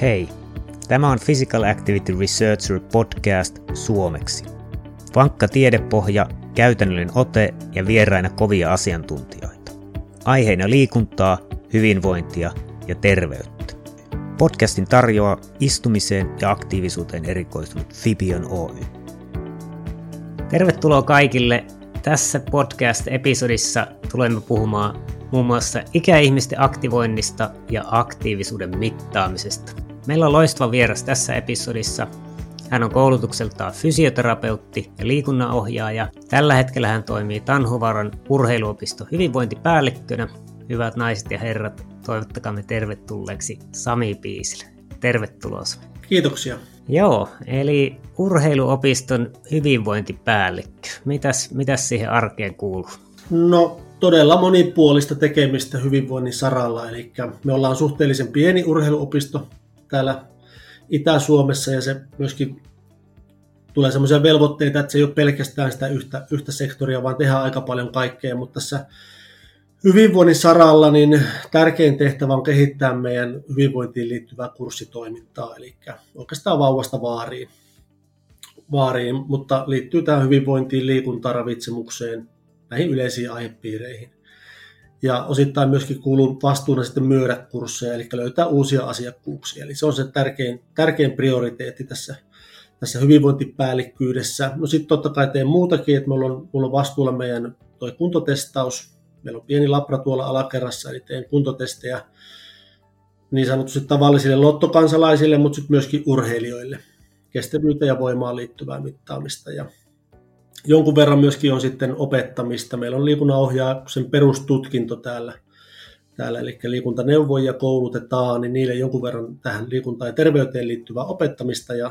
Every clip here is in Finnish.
Hei, tämä on Physical Activity Researcher podcast suomeksi. Vankka tiedepohja, käytännöllinen ote ja vieraina kovia asiantuntijoita. Aiheina liikuntaa, hyvinvointia ja terveyttä. Podcastin tarjoaa istumiseen ja aktiivisuuteen erikoistunut Fibion Oy. Tervetuloa kaikille. Tässä podcast-episodissa tulemme puhumaan muun muassa ikäihmisten aktivoinnista ja aktiivisuuden mittaamisesta. Meillä on loistava vieras tässä episodissa. Hän on koulutukseltaan fysioterapeutti ja liikunnanohjaaja. Tällä hetkellä hän toimii Tanhuvaran urheiluopiston hyvinvointipäällikkönä. Hyvät naiset ja herrat, toivottakaamme tervetulleeksi Sami Piisille. Tervetuloa Kiitoksia. Joo, eli urheiluopiston hyvinvointipäällikkö. Mitäs, mitäs siihen arkeen kuuluu? No todella monipuolista tekemistä hyvinvoinnin saralla. Eli me ollaan suhteellisen pieni urheiluopisto täällä Itä-Suomessa ja se myöskin tulee sellaisia velvoitteita, että se ei ole pelkästään sitä yhtä, yhtä sektoria, vaan tehdään aika paljon kaikkea, mutta tässä hyvinvoinnin saralla niin tärkein tehtävä on kehittää meidän hyvinvointiin liittyvää kurssitoimintaa, eli oikeastaan vauvasta vaariin, vaariin mutta liittyy tähän hyvinvointiin, liikuntaan, ravitsemukseen, näihin yleisiin aihepiireihin. Ja osittain myöskin kuuluu vastuuna sitten myydä kursseja, eli löytää uusia asiakkuuksia. Eli se on se tärkein, tärkein prioriteetti tässä, tässä hyvinvointipäällikkyydessä. No sitten totta kai teen muutakin, että mulla on, mulla on vastuulla meidän toi kuntotestaus. Meillä on pieni labra tuolla alakerrassa, eli teen kuntotestejä niin sanotusti tavallisille lottokansalaisille, mutta sitten myöskin urheilijoille. Kestävyyteen ja voimaan liittyvää mittaamista. Ja jonkun verran myöskin on sitten opettamista. Meillä on liikunnanohjauksen perustutkinto täällä, täällä eli liikuntaneuvoja koulutetaan, niin niille jonkun verran tähän liikuntaan ja terveyteen liittyvää opettamista ja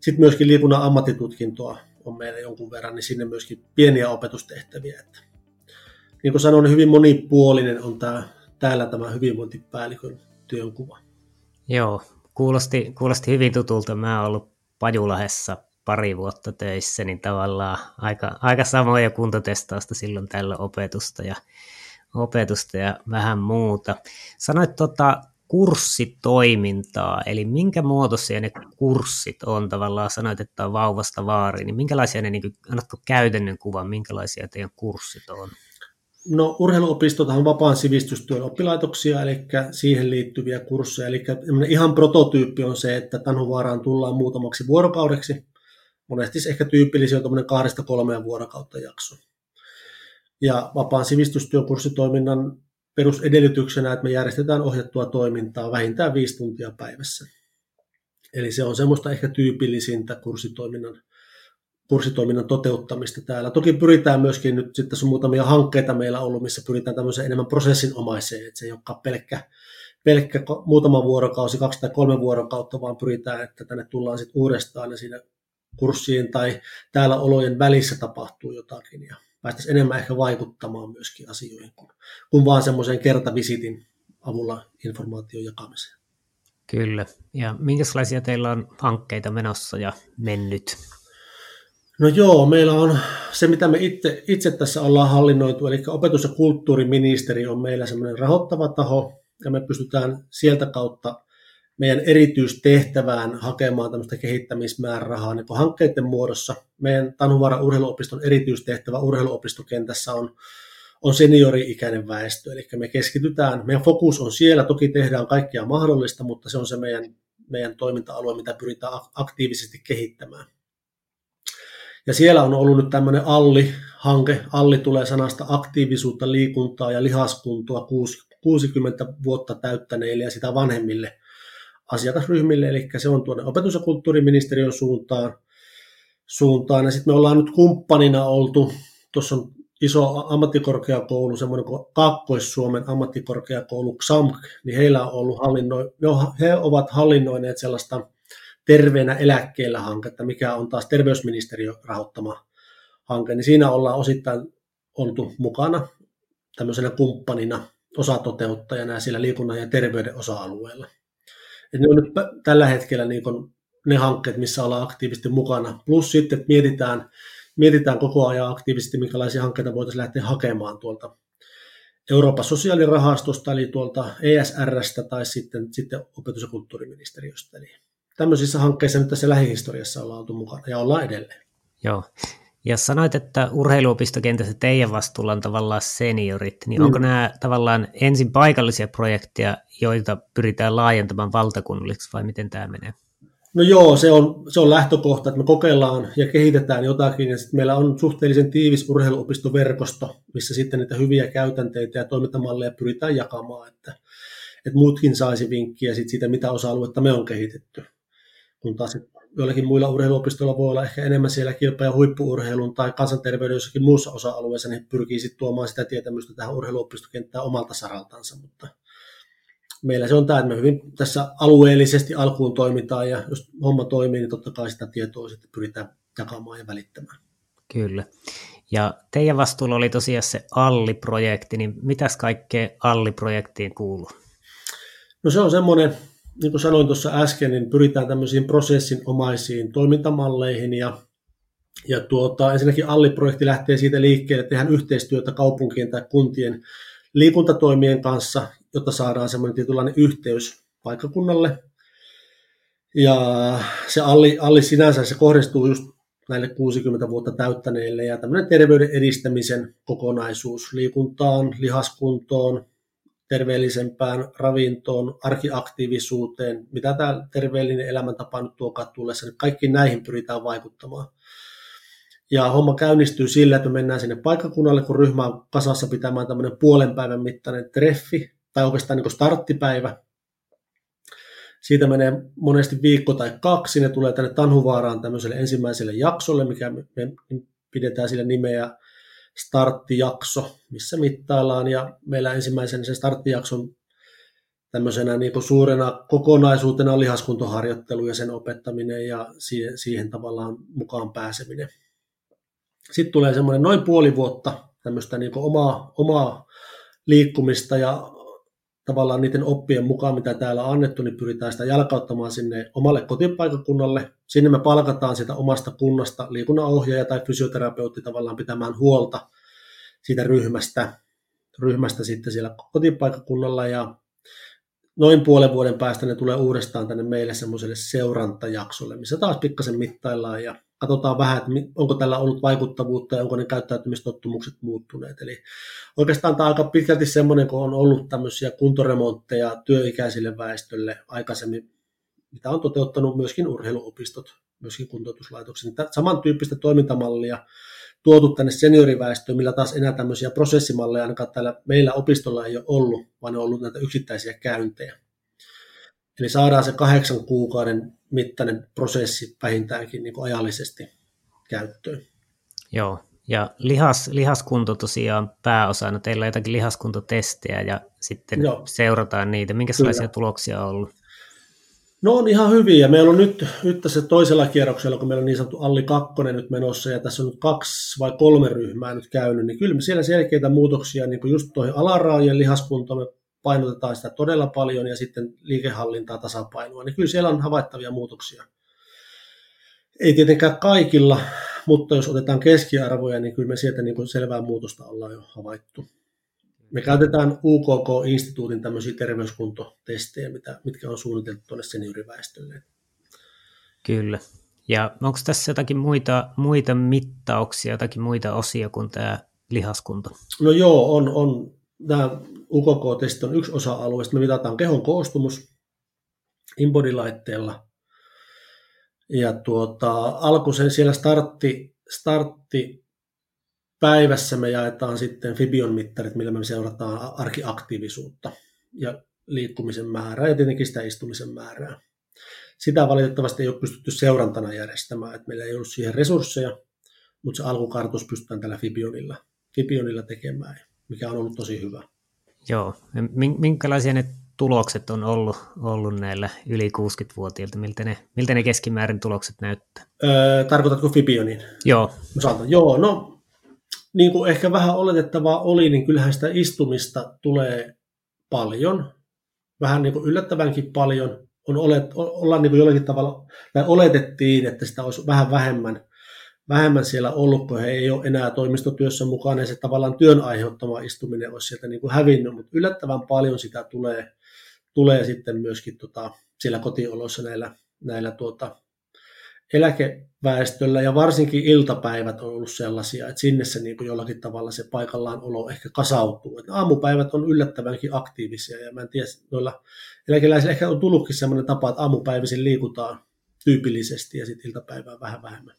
sitten myöskin liikunnan ammattitutkintoa on meillä jonkun verran, niin sinne myöskin pieniä opetustehtäviä. Että, niin kuin sanoin, hyvin monipuolinen on tämä, täällä tämä hyvinvointipäällikön työnkuva. Joo, kuulosti, kuulosti hyvin tutulta. Mä oon ollut Pajulahessa pari vuotta töissä, niin tavallaan aika, aika samoja kuntotestausta silloin tällä opetusta ja, opetusta ja vähän muuta. Sanoit tota, kurssitoimintaa, eli minkä muotoisia ne kurssit on tavallaan, sanoit, että on vauvasta vaariin, niin minkälaisia ne, niin kuin, annatko käytännön kuvan, minkälaisia teidän kurssit on? No urheiluopistot on vapaan sivistystyön oppilaitoksia, eli siihen liittyviä kursseja. Eli ihan prototyyppi on se, että Tanhuvaaraan tullaan muutamaksi vuorokaudeksi monesti ehkä tyypillisiä on tuommoinen kahdesta kolmeen vuorokautta jakso. Ja vapaan sivistystyökurssitoiminnan perusedellytyksenä, että me järjestetään ohjattua toimintaa vähintään viisi tuntia päivässä. Eli se on semmoista ehkä tyypillisintä kurssitoiminnan, kurssitoiminnan toteuttamista täällä. Toki pyritään myöskin nyt, sitten on muutamia hankkeita meillä ollut, missä pyritään tämmöiseen enemmän prosessinomaiseen, että se ei olekaan pelkkä, pelkkä muutama vuorokausi, kaksi tai kolme vuorokautta, vaan pyritään, että tänne tullaan sitten uudestaan ja siinä kurssien tai täällä olojen välissä tapahtuu jotakin ja päästäisiin enemmän ehkä vaikuttamaan myöskin asioihin kuin, kuin vaan semmoisen kertavisitin avulla informaation jakamiseen. Kyllä. Ja minkälaisia teillä on hankkeita menossa ja mennyt? No joo, meillä on se, mitä me itse, itse tässä ollaan hallinnoitu, eli opetus- ja kulttuuriministeri on meillä semmoinen rahoittava taho, ja me pystytään sieltä kautta meidän erityistehtävään hakemaan tämmöistä kehittämismäärärahaa niin hankkeiden muodossa. Meidän Tanhuvaara urheiluopiston erityistehtävä urheiluopistokentässä on, on seniori-ikäinen väestö, eli me keskitytään, meidän fokus on siellä, toki tehdään kaikkea mahdollista, mutta se on se meidän, meidän toiminta-alue, mitä pyritään aktiivisesti kehittämään. Ja siellä on ollut nyt tämmöinen Alli-hanke. Alli tulee sanasta aktiivisuutta, liikuntaa ja lihaskuntoa 60 vuotta täyttäneille ja sitä vanhemmille asiakasryhmille, eli se on tuonne opetus- ja kulttuuriministeriön suuntaan. suuntaan. Ja sitten me ollaan nyt kumppanina oltu, tuossa on iso ammattikorkeakoulu, semmoinen kuin Kaakkois-Suomen ammattikorkeakoulu XAMK, niin heillä on ollut hallinnoi, he ovat hallinnoineet sellaista terveenä eläkkeellä hanketta, mikä on taas terveysministeriön rahoittama hanke, niin siinä ollaan osittain oltu mukana tämmöisenä kumppanina, osatoteuttajana siellä liikunnan ja terveyden osa-alueella. Et ne on nyt tällä hetkellä niin kun ne hankkeet, missä ollaan aktiivisesti mukana. Plus sitten, että mietitään, mietitään koko ajan aktiivisesti, minkälaisia hankkeita voitaisiin lähteä hakemaan tuolta Euroopan sosiaalirahastosta, eli tuolta ESRstä tai sitten, sitten opetus- ja kulttuuriministeriöstä. Eli tämmöisissä hankkeissa nyt tässä lähihistoriassa ollaan oltu mukana ja ollaan edelleen. Joo. Ja sanoit, että urheiluopistokentässä teidän vastuulla on tavallaan seniorit, niin mm. onko nämä tavallaan ensin paikallisia projekteja, joita pyritään laajentamaan valtakunnallisiksi vai miten tämä menee? No joo, se on, se on lähtökohta, että me kokeillaan ja kehitetään jotakin, ja sitten meillä on suhteellisen tiivis urheiluopistoverkosto, missä sitten niitä hyviä käytänteitä ja toimintamalleja pyritään jakamaan, että, että muutkin saisi vinkkiä sit siitä, mitä osa-aluetta me on kehitetty. Kun taas joillakin muilla urheiluopistoilla voi olla ehkä enemmän siellä kilpa- ja huippuurheilun tai kansanterveyden jossakin muussa osa-alueessa, niin pyrkii sitten tuomaan sitä tietämystä tähän urheiluopistokenttään omalta saraltansa, mutta meillä se on tämä, että me hyvin tässä alueellisesti alkuun toimitaan ja jos homma toimii, niin totta kai sitä tietoa sitten pyritään jakamaan ja välittämään. Kyllä. Ja teidän vastuulla oli tosiaan se Alli-projekti, niin mitäs kaikkea Alli-projektiin kuuluu? No se on semmoinen, niin kuin sanoin tuossa äsken, niin pyritään tämmöisiin prosessinomaisiin toimintamalleihin ja ja tuota, ensinnäkin Alli-projekti lähtee siitä liikkeelle, että tehdään yhteistyötä kaupunkien tai kuntien liikuntatoimien kanssa, jotta saadaan semmoinen tietynlainen yhteys paikkakunnalle. Ja se alli, alli sinänsä se kohdistuu just näille 60 vuotta täyttäneille ja tämmöinen terveyden edistämisen kokonaisuus liikuntaan, lihaskuntoon, terveellisempään ravintoon, arkiaktiivisuuteen, mitä tämä terveellinen elämäntapa nyt tuo tullessa, niin kaikki näihin pyritään vaikuttamaan. Ja homma käynnistyy sillä, että me mennään sinne paikkakunnalle, kun ryhmä on kasassa pitämään tämmöinen puolen päivän mittainen treffi, tai oikeastaan niin starttipäivä. Siitä menee monesti viikko tai kaksi, ne tulee tänne Tanhuvaaraan tämmöiselle ensimmäiselle jaksolle, mikä me pidetään sillä nimeä starttijakso, missä mittaillaan, ja meillä ensimmäisen sen starttijakson tämmöisenä niin kuin suurena kokonaisuutena on lihaskuntoharjoittelu ja sen opettaminen ja siihen, siihen tavallaan mukaan pääseminen. Sitten tulee semmoinen noin puoli vuotta tämmöistä niin omaa, omaa liikkumista ja tavallaan niiden oppien mukaan, mitä täällä on annettu, niin pyritään sitä jalkauttamaan sinne omalle kotipaikakunnalle. Sinne me palkataan sitä omasta kunnasta liikunnanohjaaja tai fysioterapeutti tavallaan pitämään huolta siitä ryhmästä, ryhmästä sitten siellä kotipaikakunnalla ja noin puolen vuoden päästä ne tulee uudestaan tänne meille semmoiselle seurantajaksolle, missä taas pikkasen mittaillaan ja katsotaan vähän, että onko tällä ollut vaikuttavuutta ja onko ne käyttäytymistottumukset muuttuneet. Eli oikeastaan tämä on aika pitkälti semmoinen, kun on ollut tämmöisiä kuntoremontteja työikäisille väestölle aikaisemmin, mitä on toteuttanut myöskin urheiluopistot, myöskin kuntoutuslaitokset. Niin samantyyppistä toimintamallia tuotu tänne senioriväestöön, millä taas enää tämmöisiä prosessimalleja ainakaan täällä meillä opistolla ei ole ollut, vaan on ollut näitä yksittäisiä käyntejä. Eli saadaan se kahdeksan kuukauden mittainen prosessi vähintäänkin niin kuin ajallisesti käyttöön. Joo, ja lihas, lihaskunto tosiaan pääosana. Teillä on jotakin lihaskuntotestejä ja sitten Joo. seurataan niitä. Minkälaisia Kyllä. tuloksia on ollut? No on ihan hyviä. Meillä on nyt, nyt tässä toisella kierroksella, kun meillä on niin sanottu Alli 2 nyt menossa ja tässä on nyt kaksi vai kolme ryhmää nyt käynyt, niin kyllä me siellä selkeitä muutoksia niin kuin just tuohon alaraajojen lihaskuntoon me painotetaan sitä todella paljon ja sitten liikehallintaa tasapainoa, niin kyllä siellä on havaittavia muutoksia. Ei tietenkään kaikilla, mutta jos otetaan keskiarvoja, niin kyllä me sieltä niin kuin selvää muutosta ollaan jo havaittu. Me käytetään UKK-instituutin tämmöisiä terveyskuntotestejä, mitä, mitkä on suunniteltu tuonne senioriväestölle. Kyllä. Ja onko tässä jotakin muita, muita mittauksia, jotakin muita osia kuin tämä lihaskunto? No joo, on, on tämä UKK-testi on yksi osa-alue. me mitataan kehon koostumus Inbody-laitteella. Ja tuota, alku sen siellä startti, startti päivässä me jaetaan sitten Fibion mittarit, millä me seurataan arkiaktiivisuutta ja liikkumisen määrää ja tietenkin sitä istumisen määrää. Sitä valitettavasti ei ole pystytty seurantana järjestämään, että meillä ei ollut siihen resursseja, mutta se alkukartoitus pystytään tällä Fibionilla, Fibionilla tekemään mikä on ollut tosi hyvä. Joo, minkälaisia ne tulokset on ollut, ollut näillä yli 60-vuotiailta? Miltä ne, miltä ne keskimäärin tulokset näyttää? Öö, tarkoitatko Fibionin? Joo. Osalta? Joo, no niin kuin ehkä vähän oletettavaa oli, niin kyllähän sitä istumista tulee paljon, vähän niin kuin yllättävänkin paljon. On olet, ollaan niin kuin jollakin tavalla, tai oletettiin, että sitä olisi vähän vähemmän, vähemmän siellä ollut, kun he ei ole enää toimistotyössä mukana, ja se tavallaan työn aiheuttama istuminen olisi sieltä niin kuin hävinnyt, mutta yllättävän paljon sitä tulee, tulee sitten myöskin tota, siellä kotioloissa näillä, näillä tuota, eläkeväestöllä ja varsinkin iltapäivät on ollut sellaisia, että sinne se niin kuin jollakin tavalla se paikallaan olo ehkä kasautuu. Että aamupäivät on yllättävänkin aktiivisia ja mä en tiedä, noilla eläkeläisillä ehkä on tullutkin sellainen tapa, että aamupäivisin liikutaan tyypillisesti ja sitten iltapäivää vähän vähemmän.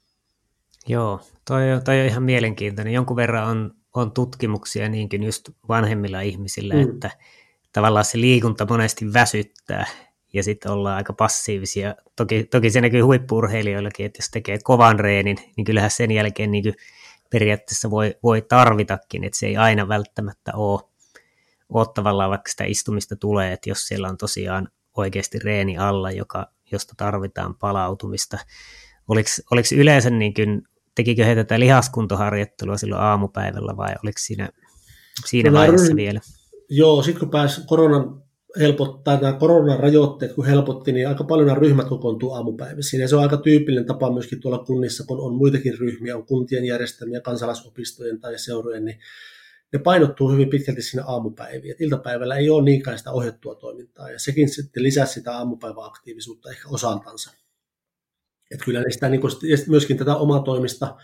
Joo, toi, toi on ihan mielenkiintoinen. Jonkun verran on, on tutkimuksia niinkin just vanhemmilla ihmisillä, mm. että tavallaan se liikunta monesti väsyttää ja sitten ollaan aika passiivisia. Toki, toki se näkyy huippurheilijoillakin, että jos tekee kovan reenin, niin kyllähän sen jälkeen niin periaatteessa voi, voi tarvitakin, että se ei aina välttämättä ole, ole tavallaan vaikka sitä istumista tulee, että jos siellä on tosiaan oikeasti reeni alla, joka, josta tarvitaan palautumista. Oliko, oliko yleensä niin kuin, tekikö he tätä lihaskuntoharjoittelua silloin aamupäivällä vai oliko siinä, siinä no, vaiheessa vielä? Joo, sitten kun pääsi koronan helpottaa, nämä koronan rajoitteet kun helpotti, niin aika paljon nämä ryhmät kokoontuu aamupäivissä. Ja se on aika tyypillinen tapa myöskin tuolla kunnissa, kun on muitakin ryhmiä, on kuntien järjestämiä, kansalaisopistojen tai seurojen, niin ne painottuu hyvin pitkälti sinne aamupäiviin. Et iltapäivällä ei ole niinkään sitä ohjattua toimintaa, ja sekin sitten lisää sitä aamupäiväaktiivisuutta ehkä osaltansa. Et kyllä sitä niin kuin, myöskin tätä omatoimista,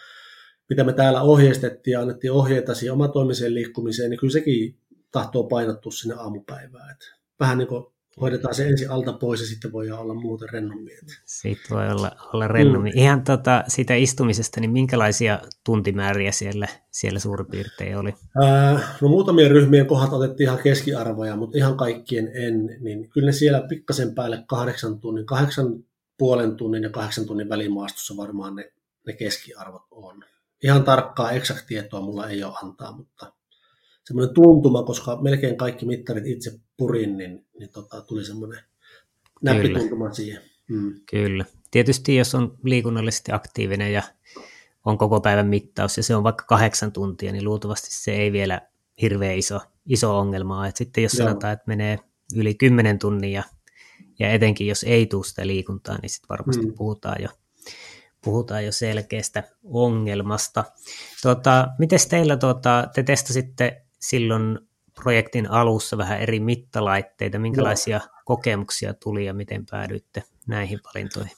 mitä me täällä ohjeistettiin ja annettiin ohjeita siihen omatoimiseen liikkumiseen, niin kyllä sekin tahtoo painottua sinne aamupäivään. Et vähän niin kuin hoidetaan se ensin alta pois ja sitten voi olla muuten rennommin. Siitä voi olla, olla rennommin. Mm. Ihan tota, siitä istumisesta, niin minkälaisia tuntimääriä siellä, siellä suurin piirtein oli? Ää, no muutamien ryhmien kohdat otettiin ihan keskiarvoja, mutta ihan kaikkien en. Niin kyllä ne siellä pikkasen päälle kahdeksan tunnin, kahdeksan puolen tunnin ja kahdeksan tunnin välimaastossa varmaan ne, ne keskiarvot on. Ihan tarkkaa eksakt tietoa mulla ei ole antaa, mutta semmoinen tuntuma, koska melkein kaikki mittarit itse purin, niin, niin tota, tuli semmoinen näppituntuma Kyllä. siihen. Mm. Kyllä. Tietysti jos on liikunnallisesti aktiivinen ja on koko päivän mittaus ja se on vaikka kahdeksan tuntia, niin luultavasti se ei vielä hirveän iso, iso ongelma sitten jos Joo. sanotaan, että menee yli kymmenen tunnia ja etenkin jos ei tule sitä liikuntaa, niin sitten varmasti mm. puhutaan jo puhutaan jo selkeästä ongelmasta. Tuota, miten teillä, tuota, te testasitte silloin projektin alussa vähän eri mittalaitteita. Minkälaisia joo. kokemuksia tuli ja miten päädyitte näihin valintoihin?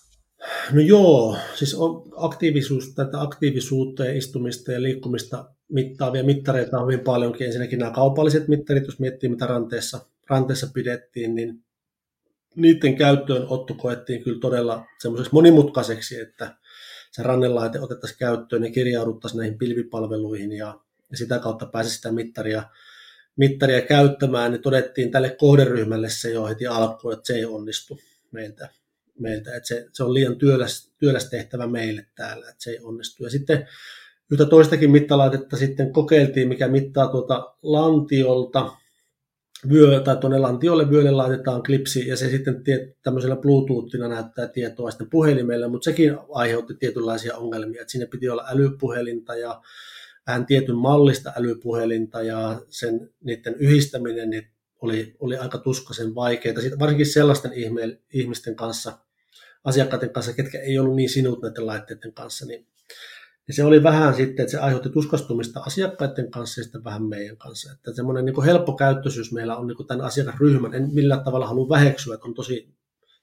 No joo, siis on aktiivisuus, tätä aktiivisuutta ja istumista ja liikkumista mittaavia mittareita on hyvin paljonkin. Ensinnäkin nämä kaupalliset mittarit, jos miettii mitä ranteessa, ranteessa pidettiin, niin niiden käyttöön otto koettiin kyllä todella semmoiseksi monimutkaiseksi, että se rannelaite otettaisiin käyttöön ja kirjauduttaisiin näihin pilvipalveluihin ja ja sitä kautta pääsi sitä mittaria, mittaria käyttämään, niin todettiin tälle kohderyhmälle se jo heti alkuun, että se ei onnistu meiltä. meiltä että se, se on liian työläs, työläs tehtävä meille täällä, että se ei onnistu. Ja sitten yhtä toistakin mittalaitetta sitten kokeiltiin, mikä mittaa tuota lantiolta, vyö, tai tuonne lantiolle vyölle laitetaan klipsi ja se sitten tämmöisellä Bluetoothina näyttää tietoa sitten puhelimelle, mutta sekin aiheutti tietynlaisia ongelmia, että siinä piti olla älypuhelinta ja vähän tietyn mallista älypuhelinta ja sen, niiden yhdistäminen niin oli, oli aika tuskaisen vaikeaa, Siitä varsinkin sellaisten ihmisten kanssa, asiakkaiden kanssa, ketkä ei ollut niin sinut näiden laitteiden kanssa, niin, niin se oli vähän sitten, että se aiheutti tuskastumista asiakkaiden kanssa ja sitten vähän meidän kanssa. Että semmoinen niin helppokäyttöisyys meillä on niin tämän asiakasryhmän, en millään tavalla halua väheksyä, että on tosi,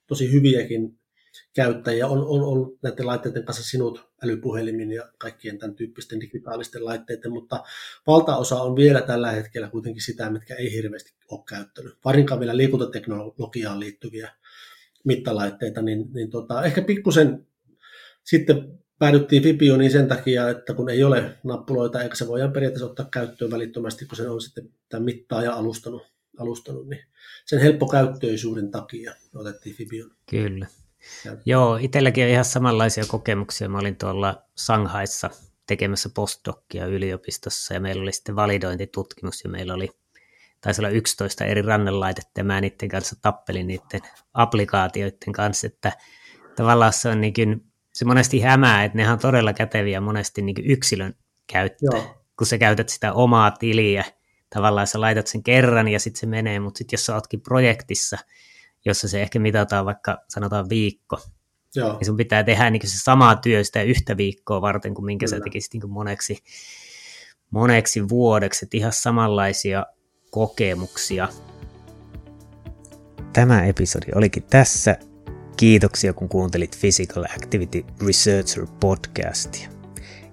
tosi hyviäkin käyttäjiä on, on ollut näiden laitteiden kanssa sinut älypuhelimin ja kaikkien tämän tyyppisten digitaalisten laitteiden, mutta valtaosa on vielä tällä hetkellä kuitenkin sitä, mitkä ei hirveästi ole käyttänyt. Varinkaan vielä liikuntateknologiaan liittyviä mittalaitteita, niin, niin tota, ehkä pikkusen sitten päädyttiin Fibioniin sen takia, että kun ei ole nappuloita eikä se voidaan periaatteessa ottaa käyttöön välittömästi, kun se on sitten tämän mittaaja alustanut, alustanut niin sen helppokäyttöisyyden takia otettiin Fibion. Kyllä. Ja. Joo, itselläkin on ihan samanlaisia kokemuksia. Mä olin tuolla Shanghaissa tekemässä postdocia yliopistossa ja meillä oli sitten validointitutkimus ja meillä oli taisi olla 11 eri rannelaitetta ja mä niiden kanssa tappelin niiden applikaatioiden kanssa, että tavallaan se on niin se monesti hämää, että ne on todella käteviä monesti niin yksilön käyttö, Joo. kun sä käytät sitä omaa tiliä, tavallaan sä laitat sen kerran ja sitten se menee, mutta sitten jos sä ootkin projektissa, jossa se ehkä mitataan vaikka sanotaan viikko, Joo. Ja sun pitää tehdä niin se samaa työ sitä yhtä viikkoa varten kuin minkä Kyllä. sä tekisit niin moneksi, moneksi vuodeksi. Että ihan samanlaisia kokemuksia. Tämä episodi olikin tässä. Kiitoksia kun kuuntelit Physical Activity Researcher podcastia.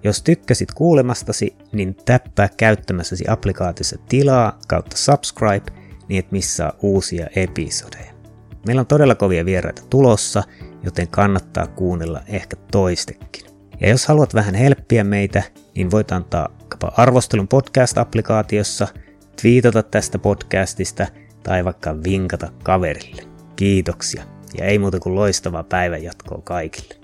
Jos tykkäsit kuulemastasi, niin täppää käyttämässäsi applikaatiossa tilaa kautta subscribe, niin et missaa uusia episodeja. Meillä on todella kovia vieraita tulossa, joten kannattaa kuunnella ehkä toistekin. Ja jos haluat vähän helppiä meitä, niin voit antaa arvostelun podcast-applikaatiossa, twiitata tästä podcastista tai vaikka vinkata kaverille. Kiitoksia ja ei muuta kuin loistavaa päivänjatkoa kaikille.